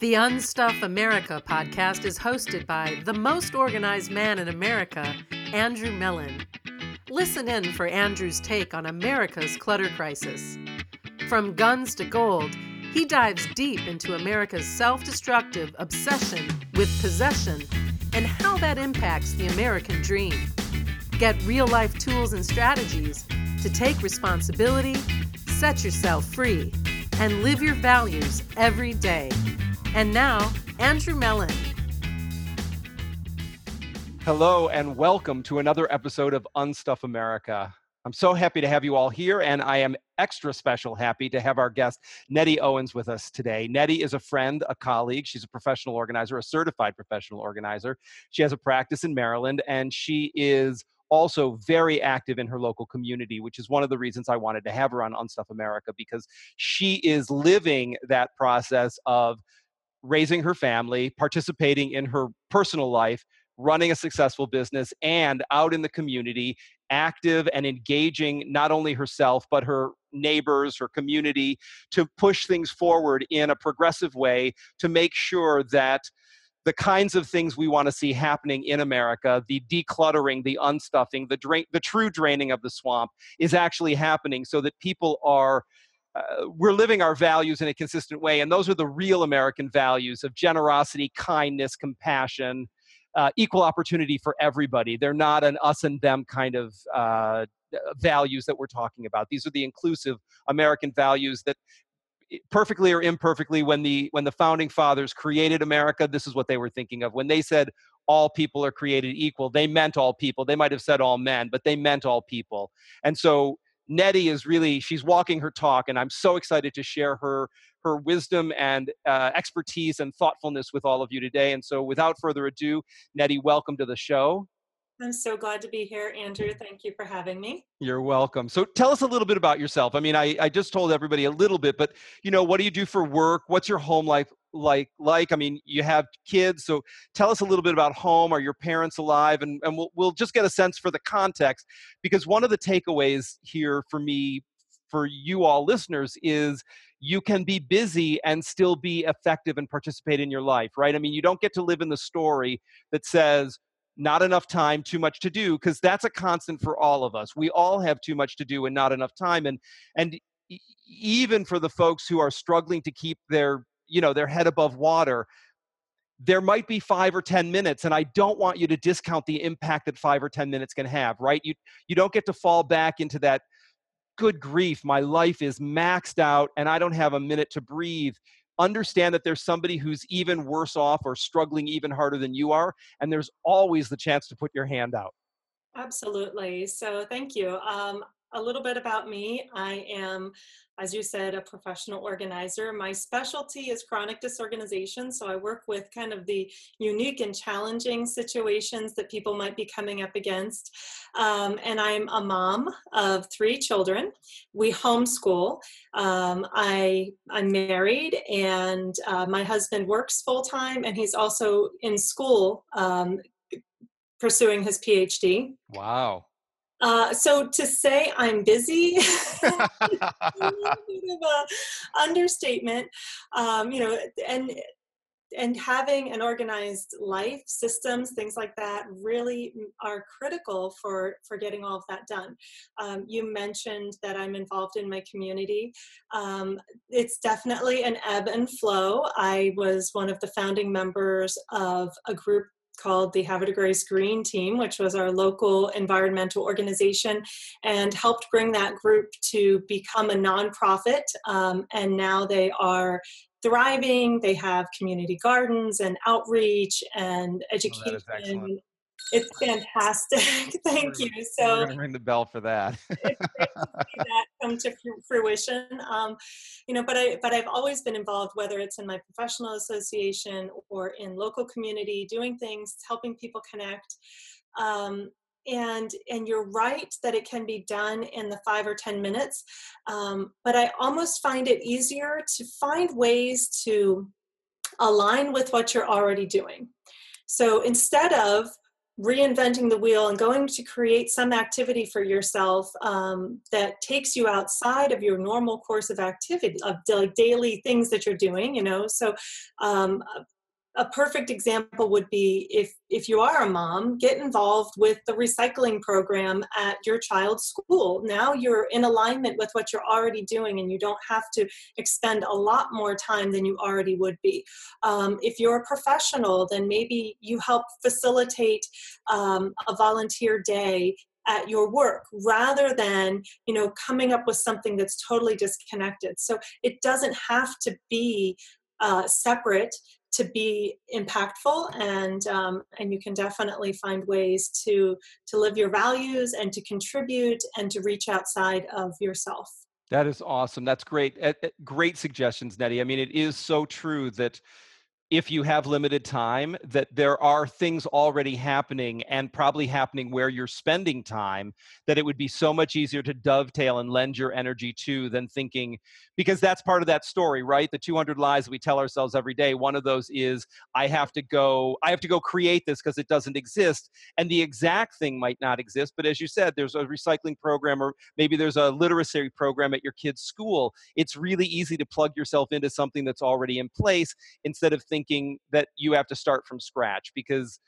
The Unstuff America podcast is hosted by the most organized man in America, Andrew Mellen. Listen in for Andrew's take on America's clutter crisis. From guns to gold, he dives deep into America's self destructive obsession with possession and how that impacts the American dream. Get real life tools and strategies to take responsibility, set yourself free, and live your values every day. And now, Andrew Mellen. Hello, and welcome to another episode of Unstuff America. I'm so happy to have you all here, and I am extra special happy to have our guest, Nettie Owens, with us today. Nettie is a friend, a colleague. She's a professional organizer, a certified professional organizer. She has a practice in Maryland, and she is also very active in her local community, which is one of the reasons I wanted to have her on Unstuff America because she is living that process of raising her family, participating in her personal life, running a successful business, and out in the community, active and engaging not only herself, but her neighbors, her community, to push things forward in a progressive way to make sure that the kinds of things we want to see happening in America, the decluttering, the unstuffing, the drain, the true draining of the swamp is actually happening so that people are uh, we're living our values in a consistent way. And those are the real American values of generosity, kindness, compassion, uh, equal opportunity for everybody. They're not an us and them kind of uh, values that we're talking about. These are the inclusive American values that perfectly or imperfectly when the when the founding fathers created america this is what they were thinking of when they said all people are created equal they meant all people they might have said all men but they meant all people and so Nettie is really she's walking her talk, and I'm so excited to share her her wisdom and uh, expertise and thoughtfulness with all of you today. And so, without further ado, Nettie, welcome to the show. I'm so glad to be here, Andrew. Thank you for having me. You're welcome. So tell us a little bit about yourself. I mean, I, I just told everybody a little bit, but you know, what do you do for work? What's your home life like like? I mean, you have kids, so tell us a little bit about home. Are your parents alive? And and we'll we'll just get a sense for the context because one of the takeaways here for me for you all listeners is you can be busy and still be effective and participate in your life, right? I mean, you don't get to live in the story that says not enough time, too much to do, because that's a constant for all of us. We all have too much to do and not enough time. And and even for the folks who are struggling to keep their you know their head above water, there might be five or ten minutes, and I don't want you to discount the impact that five or ten minutes can have. Right? You you don't get to fall back into that. Good grief, my life is maxed out, and I don't have a minute to breathe understand that there's somebody who's even worse off or struggling even harder than you are and there's always the chance to put your hand out. Absolutely so thank you. Um, a little bit about me. I am, as you said, a professional organizer. My specialty is chronic disorganization. So I work with kind of the unique and challenging situations that people might be coming up against. Um, and I'm a mom of three children. We homeschool. Um, I, I'm married, and uh, my husband works full time, and he's also in school um, pursuing his PhD. Wow. Uh, so to say I'm busy, a bit of a understatement. Um, you know, and and having an organized life systems things like that really are critical for for getting all of that done. Um, you mentioned that i'm involved in my community. Um, it's definitely an ebb and flow. I was one of the founding members of a group called the Grace Green Team, which was our local environmental organization, and helped bring that group to become a nonprofit. Um, and now they are thriving. They have community gardens and outreach and oh, education. Oh, it's fantastic. Thank you. So ring the bell for that. that come to fruition. Um, you know, but I but I've always been involved, whether it's in my professional association or in local community, doing things, helping people connect. Um, and and you're right that it can be done in the five or ten minutes um, but i almost find it easier to find ways to align with what you're already doing so instead of reinventing the wheel and going to create some activity for yourself um, that takes you outside of your normal course of activity of daily things that you're doing you know? So um, a perfect example would be if if you are a mom get involved with the recycling program at your child's school. Now you're in alignment with what you're already doing and you don't have to expend a lot more time than you already would be. Um, if you're a professional then maybe you help facilitate um, a volunteer day at your work rather than you know coming up with something that's totally disconnected. So it doesn't have to be uh, separate to be impactful and um, and you can definitely find ways to to live your values and to contribute and to reach outside of yourself. That is awesome. That's great great suggestions nettie. I mean it is so true that if you have limited time that there are things already happening and probably happening where you're spending time that it would be so much easier to dovetail and lend your energy to than thinking because that's part of that story right? The 200 lies we tell ourselves every day. One of those is i have to go i have to go create this because it doesn't exist and the exact thing might not exist but as you said there's a recycling program or maybe there's a literacy program at your kid's school. It's really easy to plug yourself into something that's already in place instead of thinking thinking that you have to start from scratch because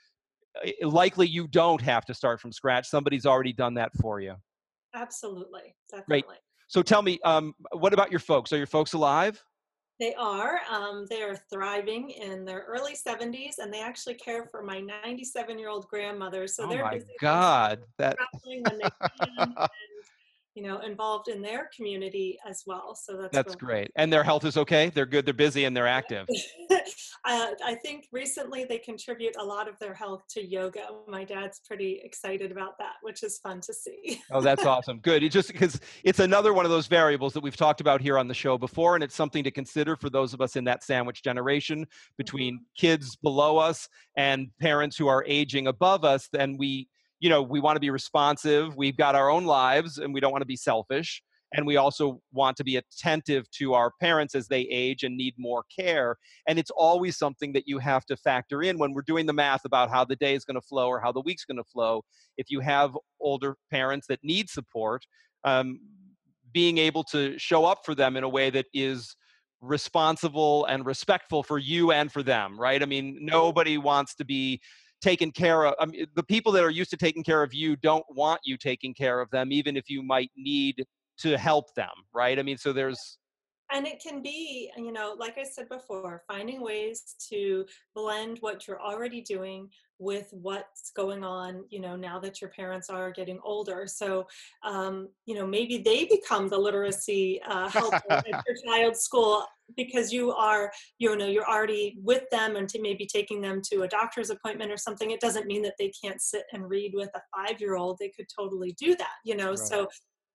uh, likely you don't have to start from scratch. Somebody's already done that for you. Absolutely. Definitely. Great. So tell me, um, what about your folks? Are your folks alive? They are. Um, they are thriving in their early 70s, and they actually care for my 97 year old grandmother. So oh they're my busy God, that when they can, you know involved in their community as well so that's that's really great and their health is okay? They're good they're busy and they're active. Uh, i think recently they contribute a lot of their health to yoga. My dad's pretty excited about that which is fun to see. Oh that's awesome good it's just because it's another one of those variables that we've talked about here on the show before and it's something to consider for those of us in that sandwich generation between mm-hmm. kids below us and parents who are aging above us then we you know we want to be responsive we've got our own lives and we don't want to be selfish and we also want to be attentive to our parents as they age and need more care and it's always something that you have to factor in when we're doing the math about how the day is going to flow or how the week's going to flow. If you have older parents that need support um, being able to show up for them in a way that is responsible and respectful for you and for them right? I mean nobody wants to be taken care of. I mean, the people that are used to taking care of you don't want you taking care of them, even if you might need to help them, right? I mean, so there's and it can be you know like i said before finding ways to blend what you're already doing with what's going on you know now that your parents are getting older. So um, you know maybe they become the literacy uh, helper at your child's school because you are you know you're already with them and to maybe taking them to a doctor's appointment or something. It doesn't mean that they can't sit and read with a five year old they could totally do that you know? Right. so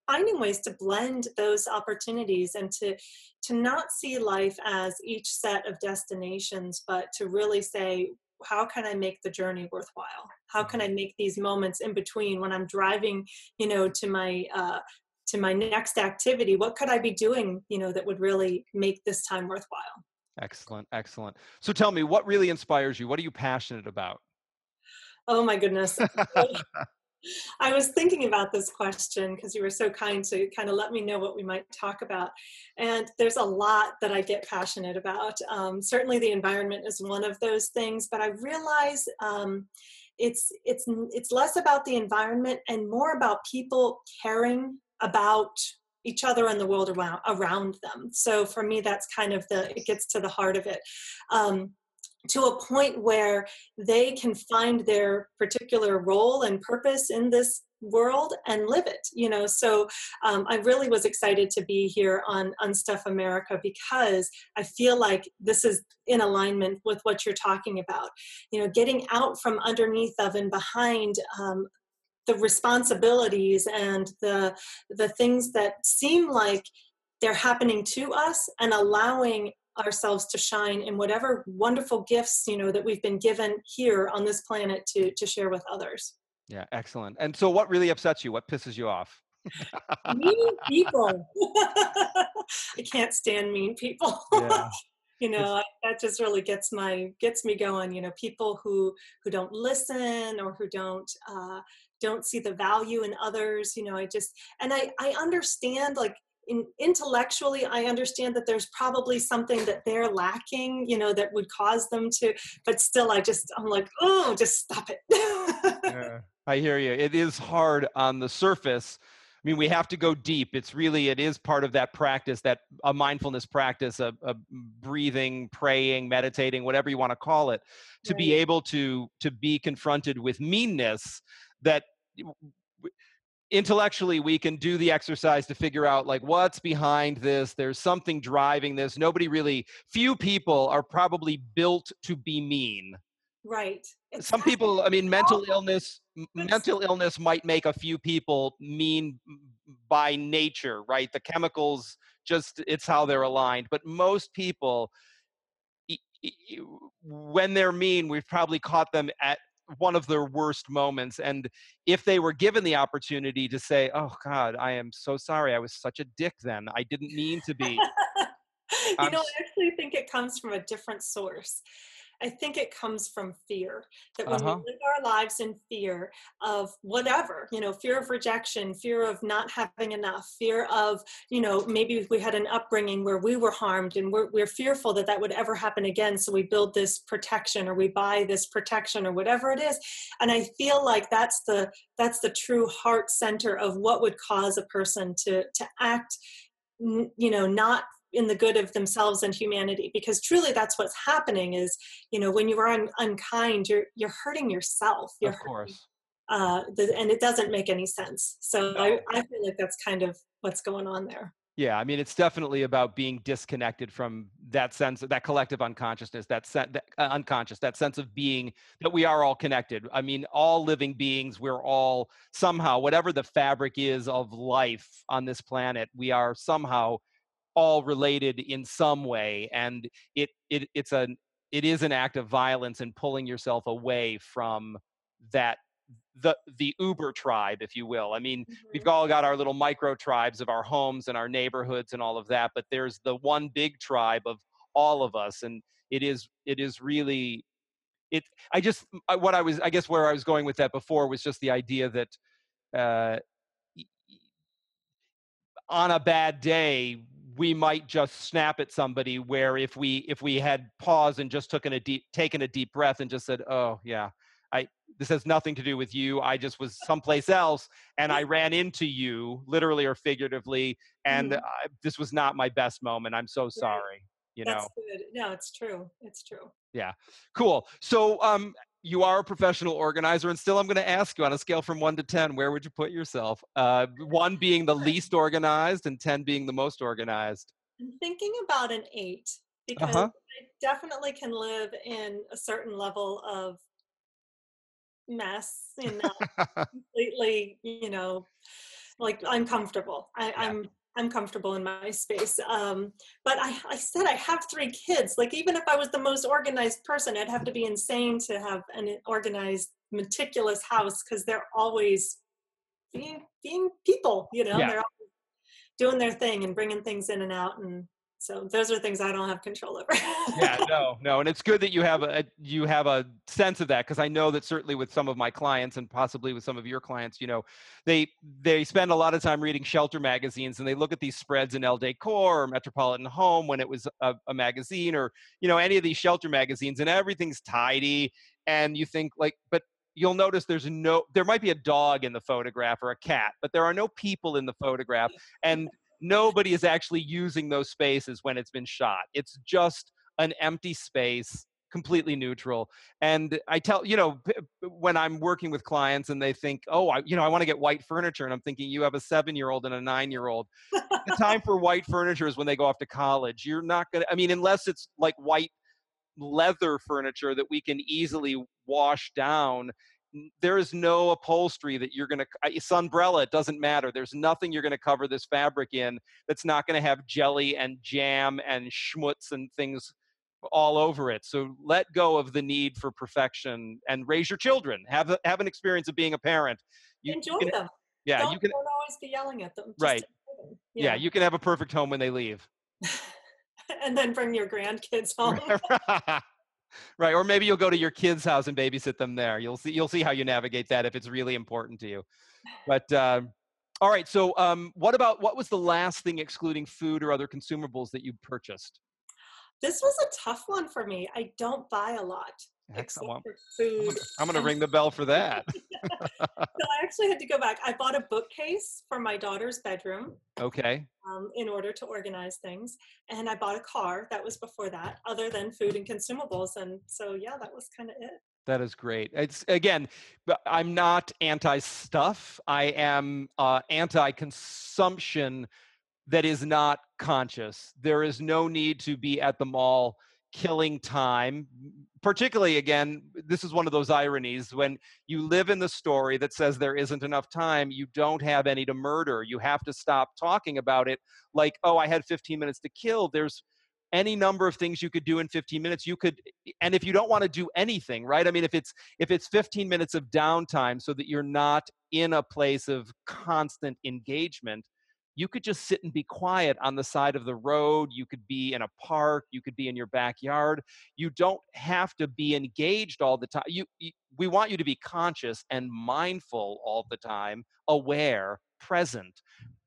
finding ways to blend those opportunities and to to not see life as each set of destinations but to really say how can i make the journey worthwhile? How can i make these moments in between when i'm driving you know to my uh, to my next activity? What could i be doing you know that would really make this time worthwhile? Excellent excellent. So tell me what really inspires you? What are you passionate about? Oh my goodness I was thinking about this question because you were so kind to kind of let me know what we might talk about. And there's a lot that I get passionate about. Um, certainly, the environment is one of those things, but I realize um, it's it's it's less about the environment and more about people caring about each other and the world around around them. So for me, that's kind of the it gets to the heart of it. Um, to a point where they can find their particular role and purpose in this world and live it you know? So um, i really was excited to be here on unstuff america because i feel like this is in alignment with what you're talking about. You know getting out from underneath of and behind um, the responsibilities and the the things that seem like they're happening to us and allowing ourselves to shine in whatever wonderful gifts you know that we've been given here on this planet to to share with others. Yeah excellent. And so what really upsets you? What pisses you off? Mean people. I can't stand mean people. Yeah. You know that just really gets my gets me going you know people who who don't listen or who don't uh don't see the value in others you know i just and i i understand like in, intellectually i understand that there's probably something that they're lacking you know that would cause them to but still i just i'm like oh just stop it yeah, i hear you it is hard on the surface I mean, we have to go deep. It's really, it is part of that practice, that a mindfulness practice, a, a breathing, praying, meditating, whatever you want to call it, to right. be able to to be confronted with meanness that intellectually we can do the exercise to figure out like what's behind this there's something driving this. Nobody really few people are probably built to be mean. Right some people i mean mental illness mental illness might make a few people mean by nature right? The chemicals just it's how they're aligned. But most people when they're mean we've probably caught them at one of their worst moments and if they were given the opportunity to say oh god i am so sorry i was such a dick then i didn't mean to be you I'm know i actually think it comes from a different source I think it comes from fear that when uh-huh. we live our lives in fear of whatever, you know, fear of rejection, fear of not having enough, fear of, you know, maybe we had an upbringing where we were harmed and we're, we're fearful that that would ever happen again. So we build this protection or we buy this protection or whatever it is. And I feel like that's the, that's the true heart center of what would cause a person to, to act you know not in the good of themselves and humanity because truly that's what's happening is you know when you are un- unkind you're you're hurting yourself you're of course hurting, uh, the, and it doesn't make any sense so no. I, I feel like that's kind of what's going on there yeah, I mean, it's definitely about being disconnected from that sense, that collective unconsciousness, that, sen- that uh, unconscious, that sense of being that we are all connected. I mean, all living beings, we're all somehow, whatever the fabric is of life on this planet, we are somehow all related in some way and it, it it's a it is an act of violence and pulling yourself away from that the the uber tribe if you will i mean mm-hmm. we've all got our little micro tribes of our homes and our neighborhoods and all of that but there's the one big tribe of all of us and it is it is really it i just what i was i guess where i was going with that before was just the idea that uh on a bad day we might just snap at somebody where if we if we had paused and just took in a deep taken a deep breath and just said oh yeah i this has nothing to do with you. I just was someplace else and i ran into you literally or figuratively and mm-hmm. I, this was not my best moment. I'm so sorry you That's know? good. no it's true. It's true. Yeah. Cool. So um you are a professional organizer and still i'm going to ask you on a scale from 1 to 10 where would you put yourself uh, 1 being the least organized and 10 being the most organized i'm thinking about an 8 because uh-huh. i definitely can live in a certain level of mess and completely you know like uncomfortable I, yeah. I'm comfortable in my space. Um, but I, I said I have three kids. Like even if I was the most organized person, I'd have to be insane to have an organized, meticulous house because they're always being being people. You know, yeah. they're doing their thing and bringing things in and out and so those are things i don't have control over. Yeah no no and it's good that you have a you have a sense of that because i know that certainly with some of my clients and possibly with some of your clients you know they they spend a lot of time reading shelter magazines and they look at these spreads in Elle Decor or metropolitan home when it was a, a magazine or you know any of these shelter magazines and everything's tidy and you think like but you'll notice there's no there might be a dog in the photograph or a cat but there are no people in the photograph and nobody is actually using those spaces when it's been shot. It's just an empty space completely neutral. And i tell you know when i'm working with clients and they think oh i you know i want to get white furniture and i'm thinking you have a seven year old and a nine year old the time for white furniture is when they go off to college. You're not gonna i mean unless it's like white leather furniture that we can easily wash down there is no upholstery that you're going to it's umbrella it doesn't matter. There's nothing you're going to cover this fabric in that's not going to have jelly and jam and schmutz and things all over it. So let go of the need for perfection and raise your children. Have a, have an experience of being a parent. You enjoy can, them. yeah don't, you can don't always be yelling at them. Right. yeah. yeah. you can have a perfect home when they leave. And then bring your grandkids home. right, or maybe you'll go to your kids' house and babysit them there. You'll see. You'll see how you navigate that if it's really important to you. But uh, all right. So, um, what about what was the last thing, excluding food or other consumables, that you purchased? This was a tough one for me. I don't buy a lot for food. I'm going to ring the bell for that. so I actually had to go back. I bought a bookcase for my daughter's bedroom. Okay. Um, in order to organize things, and I bought a car. That was before that. Other than food and consumables, and so yeah, that was kind of it. That is great. It's again, I'm not anti stuff. I am uh, anti consumption that is not conscious. There is no need to be at the mall killing time. Particularly, again, this is one of those ironies when you live in the story that says there isn't enough time, you don't have any to murder. You have to stop talking about it like, oh, I had 15 minutes to kill. There's any number of things you could do in 15 minutes you could and if you don't want to do anything right i mean if it's if it's 15 minutes of downtime so that you're not in a place of constant engagement you could just sit and be quiet on the side of the road. You could be in a park. You could be in your backyard. You don't have to be engaged all the time. You, you, we want you to be conscious and mindful all the time, aware, present.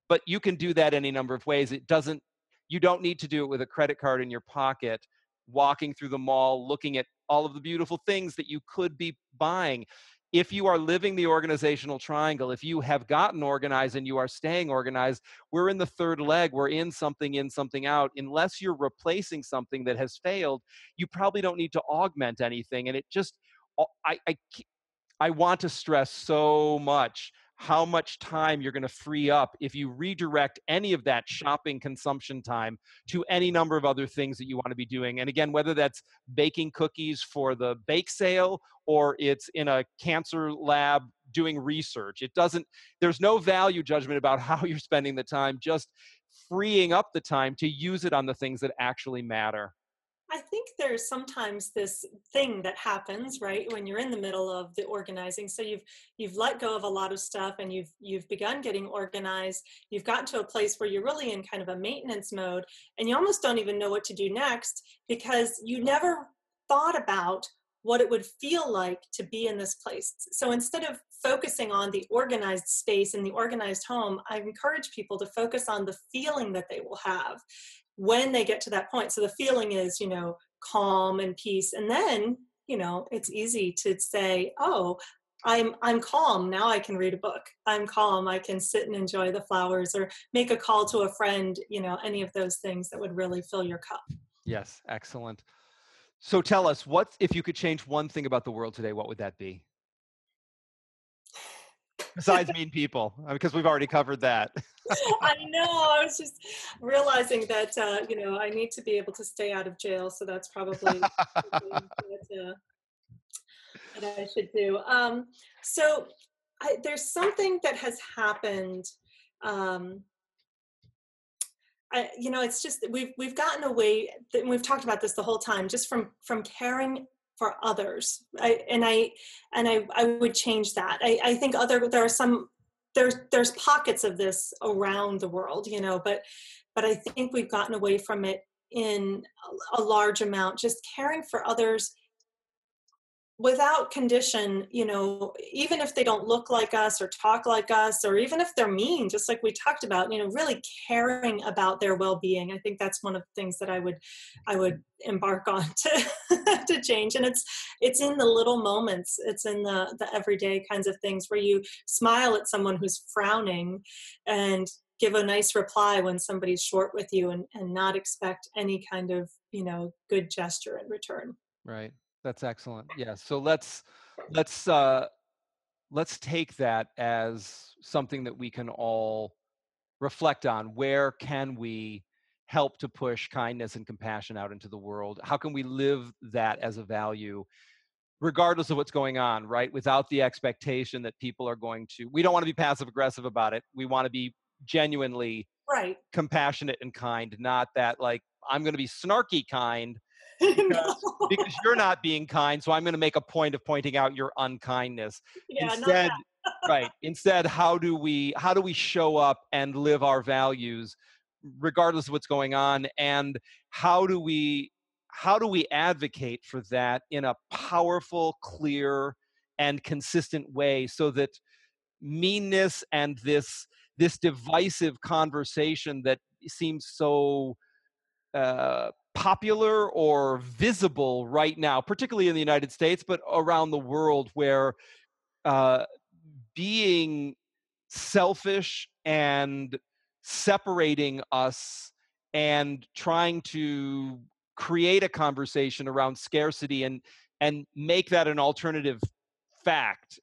But you can do that any number of ways. It doesn't. You don't need to do it with a credit card in your pocket, walking through the mall, looking at all of the beautiful things that you could be buying if you are living the organizational triangle, if you have gotten organized and you are staying organized, we're in the third leg. We're in something in, something out. Unless you're replacing something that has failed, you probably don't need to augment anything. And it just, I, I, I want to stress so much how much time you're going to free up if you redirect any of that shopping consumption time to any number of other things that you want to be doing. And again, whether that's baking cookies for the bake sale or it's in a cancer lab doing research, it doesn't, there's no value judgment about how you're spending the time, just freeing up the time to use it on the things that actually matter. I think there's sometimes this thing that happens right when you're in the middle of the organizing. So you've you've let go of a lot of stuff and you've you've begun getting organized. You've gotten to a place where you're really in kind of a maintenance mode and you almost don't even know what to do next because you never thought about what it would feel like to be in this place. So instead of focusing on the organized space and the organized home, I encourage people to focus on the feeling that they will have when they get to that point. So the feeling is, you know, calm and peace. And then, you know, it's easy to say, oh, I'm I'm calm now I can read a book. I'm calm. I can sit and enjoy the flowers or make a call to a friend, you know, any of those things that would really fill your cup. Yes, excellent. So tell us, what if you could change one thing about the world today, what would that be? Besides mean people, uh, because we've already covered that. I know. I was just realizing that uh, you know I need to be able to stay out of jail, so that's probably that, uh, that I should do. Um, so I, there's something that has happened. Um, I, you know, it's just we've we've gotten away. And we've talked about this the whole time, just from from caring for others. I, and I and I, I would change that. I, I think other there are some there's there's pockets of this around the world, you know, but but I think we've gotten away from it in a, a large amount. Just caring for others without condition, you know, even if they don't look like us or talk like us, or even if they're mean, just like we talked about, you know, really caring about their well-being. I think that's one of the things that I would, I would embark on to to change. And it's it's in the little moments. It's in the the everyday kinds of things where you smile at someone who's frowning, and give a nice reply when somebody's short with you, and and not expect any kind of you know good gesture in return. Right. That's excellent. Yeah. So let's let's uh, let's take that as something that we can all reflect on. Where can we help to push kindness and compassion out into the world? How can we live that as a value? regardless of what's going on, right? Without the expectation that people are going to, we don't want to be passive aggressive about it. We want to be genuinely right. compassionate and kind, not that like, I'm going to be snarky kind because, no. because you're not being kind. So I'm going to make a point of pointing out your unkindness. Yeah, instead, right. Instead, how do we how do we show up and live our values regardless of what's going on and how do we how do we advocate for that in a powerful clear and consistent way so that meanness and this this divisive conversation that seems so uh, popular or visible right now, particularly in the United States, but around the world, where uh, being selfish and separating us and trying to create a conversation around scarcity and and make that an alternative fact.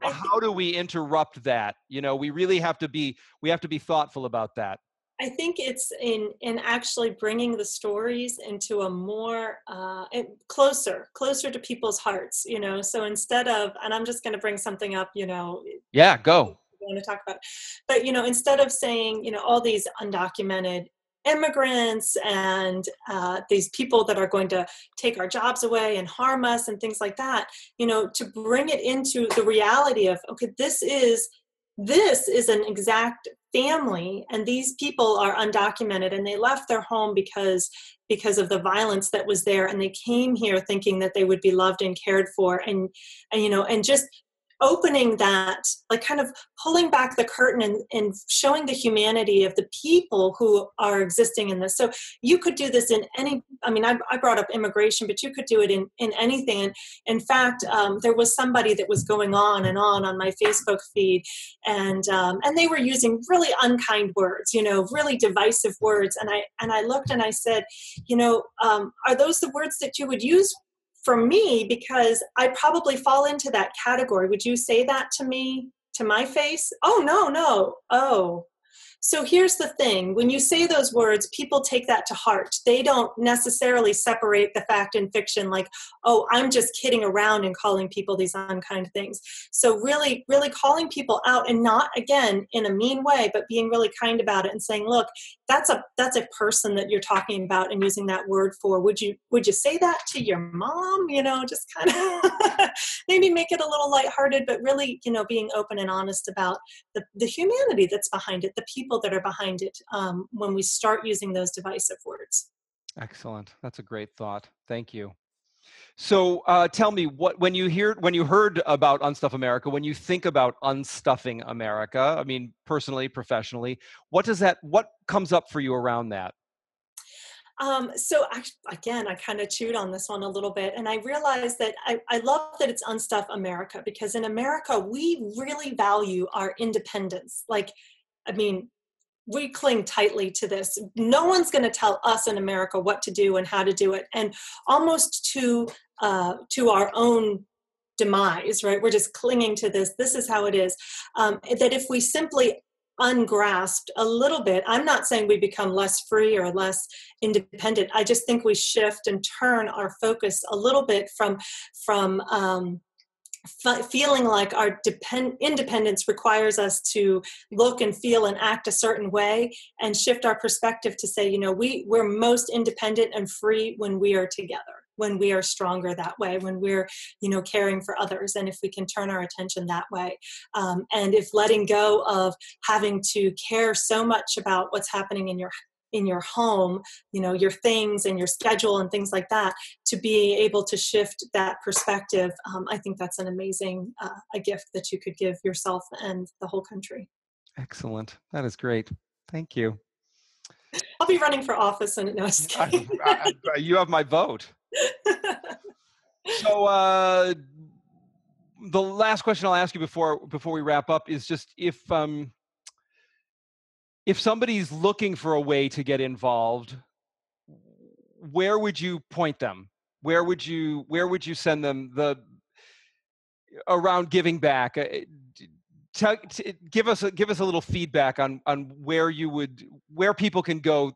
How do we interrupt that? You know we really have to be we have to be thoughtful about that I think it's in in actually bringing the stories into a more uh, closer, closer to people's hearts. You know, so instead of, and I'm just going to bring something up. You know, yeah, go. Want to talk about, it. but you know, instead of saying, you know, all these undocumented immigrants and uh, these people that are going to take our jobs away and harm us and things like that, you know, to bring it into the reality of, okay, this is this is an exact family and these people are undocumented and they left their home because because of the violence that was there and they came here thinking that they would be loved and cared for and and you know and just opening that like kind of pulling back the curtain and, and showing the humanity of the people who are existing in this. So you could do this in any i mean i, I brought up immigration but you could do it in, in anything. And in fact um, there was somebody that was going on and on on my facebook feed. And um, and they were using really unkind words you know really divisive words. And i and i looked and i said you know um, are those the words that you would use for me because I probably fall into that category. Would you say that to me, to my face? Oh, no, no. Oh, so here's the thing when you say those words, people take that to heart. They don't necessarily separate the fact and fiction like, oh, I'm just kidding around and calling people these unkind things. So, really, really calling people out and not, again, in a mean way, but being really kind about it and saying, look, that's a that's a person that you're talking about and using that word for would you would you say that to your mom you know just kind of maybe make it a little lighthearted but really you know being open and honest about the, the humanity that's behind it the people that are behind it um, when we start using those divisive words excellent that's a great thought thank you so uh, tell me what when you hear when you heard about Unstuff America, when you think about unstuffing America, I mean personally, professionally, what does that what comes up for you around that? Um, so I, again, I kind of chewed on this one a little bit, and I realized that I, I love that it's Unstuff America because in America we really value our independence. Like, I mean, we cling tightly to this. No one's going to tell us in America what to do and how to do it, and almost to uh, to our own demise, right? We're just clinging to this. This is how it is. Um, that if we simply ungrasped a little bit, I'm not saying we become less free or less independent. I just think we shift and turn our focus a little bit from from um, feeling like our depend- independence requires us to look and feel and act a certain way and shift our perspective to say you know we we're most independent and free when we are together when we are stronger that way when we're you know caring for others and if we can turn our attention that way. Um, and if letting go of having to care so much about what's happening in your in your home you know your things and your schedule and things like that to be able to shift that perspective um, i think that's an amazing uh, a gift that you could give yourself and the whole country. Excellent. That is great. Thank you. I'll be running for office and no, I, I, I, you have my vote. So uh the last question i'll ask you before before we wrap up is just if um if somebody's looking for a way to get involved where would you point them? Where would you where would you send them the around giving back? Uh, Tell, t- give us a, give us a little feedback on on where you would where people can go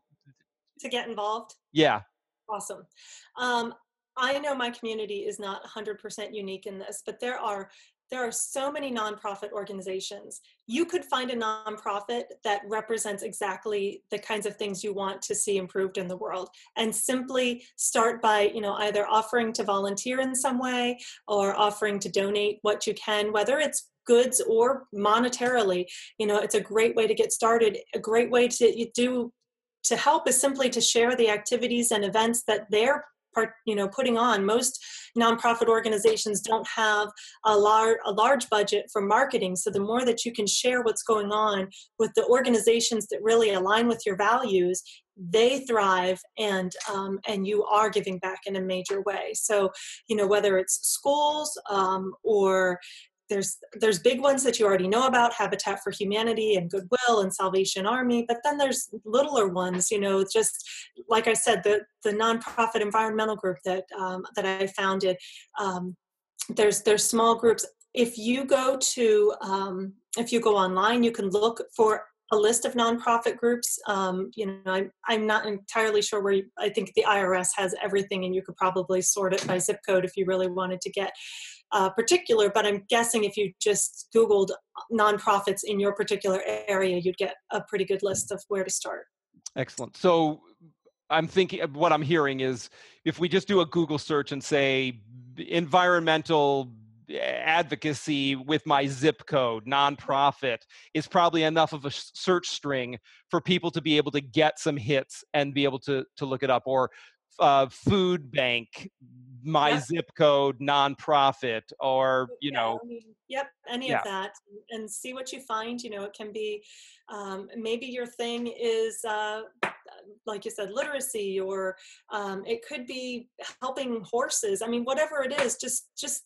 to get involved? Yeah. Awesome. Um, i know my community is not 100% unique in this but there are there are so many nonprofit organizations. You could find a nonprofit that represents exactly the kinds of things you want to see improved in the world and simply start by, you know, either offering to volunteer in some way or offering to donate what you can, whether it's goods or monetarily you know it's a great way to get started a great way to do to help is simply to share the activities and events that they're part, you know putting on. Most nonprofit organizations don't have a large a large budget for marketing so the more that you can share what's going on with the organizations that really align with your values they thrive and um, and you are giving back in a major way. So you know whether it's schools um, or there's there's big ones that you already know about habitat for humanity and goodwill and salvation army but then there's littler ones you know just like i said the the nonprofit environmental group that um, that i founded um, there's there's small groups if you go to um, if you go online you can look for a list of nonprofit groups. Um, you know, I'm, I'm not entirely sure where you, I think the IRS has everything, and you could probably sort it by zip code if you really wanted to get uh, particular, but I'm guessing if you just Googled nonprofits in your particular area, you'd get a pretty good list of where to start. Excellent. So I'm thinking, what I'm hearing is if we just do a Google search and say environmental advocacy with my zip code, nonprofit, is probably enough of a search string for people to be able to get some hits and be able to, to look it up. Or uh, food bank, my yep. zip code, nonprofit, or you yeah, know, I mean, yep, any yeah. of that, and see what you find. You know, it can be um, maybe your thing is. Uh, like you said, literacy, or um, it could be helping horses. I mean, whatever it is, just just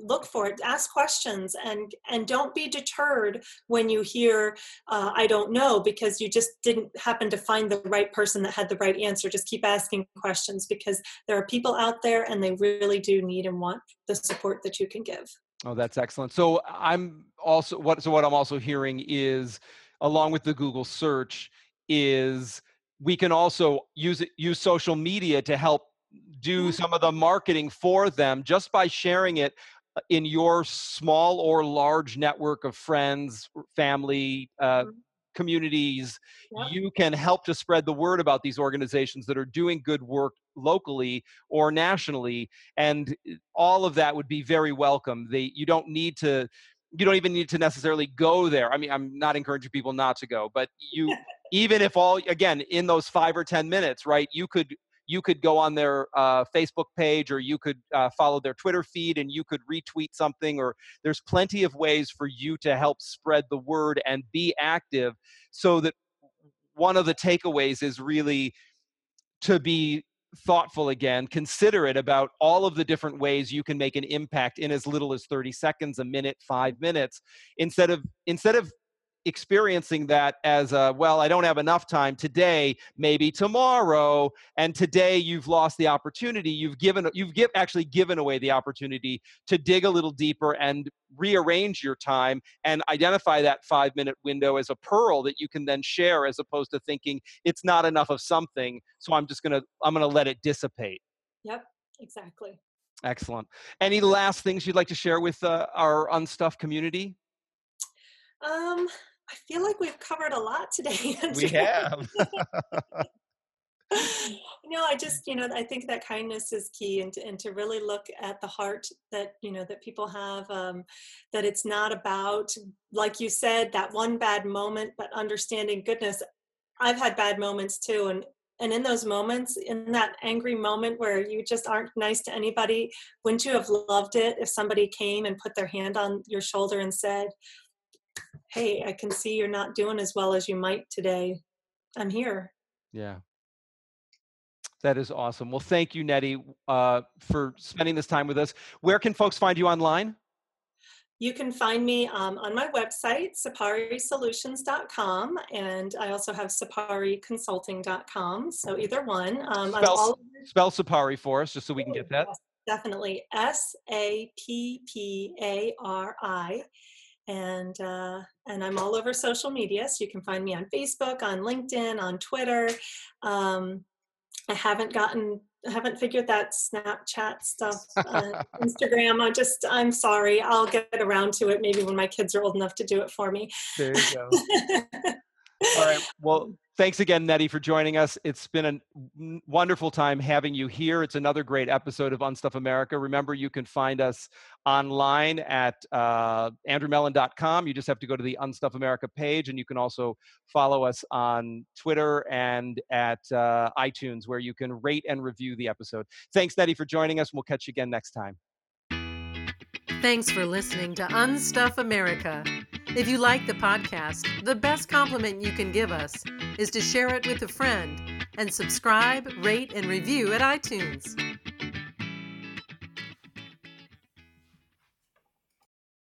look for it ask questions and and don't be deterred when you hear uh, i don't know because you just didn't happen to find the right person that had the right answer. Just keep asking questions because there are people out there and they really do need and want the support that you can give. Oh that's excellent. So i'm also what so what i'm also hearing is along with the google search is we can also use it use social media to help do mm-hmm. some of the marketing for them just by sharing it in your small or large network of friends, family, uh, mm-hmm. communities, yep. you can help to spread the word about these organizations that are doing good work locally or nationally. And uh, all of that would be very welcome. They, you don't need to you don't even need to necessarily go there. I mean, I'm not encouraging people not to go, but you, even if all, again, in those five or 10 minutes, right, you could you could go on their uh, Facebook page or you could uh, follow their Twitter feed and you could retweet something, or there's plenty of ways for you to help spread the word and be active so that one of the takeaways is really to be thoughtful again considerate about all of the different ways you can make an impact in as little as 30 seconds a minute 5 minutes instead of instead of experiencing that as a well i don't have enough time today maybe tomorrow and today you've lost the opportunity you've given you've give, actually given away the opportunity to dig a little deeper and rearrange your time and identify that five minute window as a pearl that you can then share as opposed to thinking it's not enough of something so i'm just gonna i'm gonna let it dissipate. Yep exactly. Excellent. Any last things you'd like to share with uh, our unstuffed community? Um I feel like we've covered a lot today. we have. no, I just, you know, I think that kindness is key and to, and to really look at the heart that, you know, that people have, um, that it's not about, like you said, that one bad moment, but understanding goodness. I've had bad moments too. And, and in those moments, in that angry moment where you just aren't nice to anybody, wouldn't you have loved it if somebody came and put their hand on your shoulder and said, hey, I can see you're not doing as well as you might today. I'm here. Yeah. That is awesome. Well, thank you, Nettie, uh, for spending this time with us. Where can folks find you online? You can find me um, on my website, sapparisolutions.com, and I also have sappariconsulting.com. So either one. Um, spell, spell Sappari for us, just so we can get that. Definitely. S A P P A R I and uh, and I'm all over social media. So you can find me on Facebook, on LinkedIn, on Twitter. Um, I haven't gotten, I haven't figured that Snapchat stuff, uh, Instagram. I just, I'm sorry. I'll get around to it maybe when my kids are old enough to do it for me. There you go. all right. Well, Thanks again, Nettie, for joining us. It's been a wonderful time having you here. It's another great episode of Unstuff America. Remember, you can find us online at uh, andrewmellen.com. You just have to go to the Unstuff America page, and you can also follow us on Twitter and at uh, iTunes, where you can rate and review the episode. Thanks, Nettie, for joining us. We'll catch you again next time. Thanks for listening to Unstuff America. If you like the podcast, the best compliment you can give us is to share it with a friend and subscribe, rate, and review at iTunes.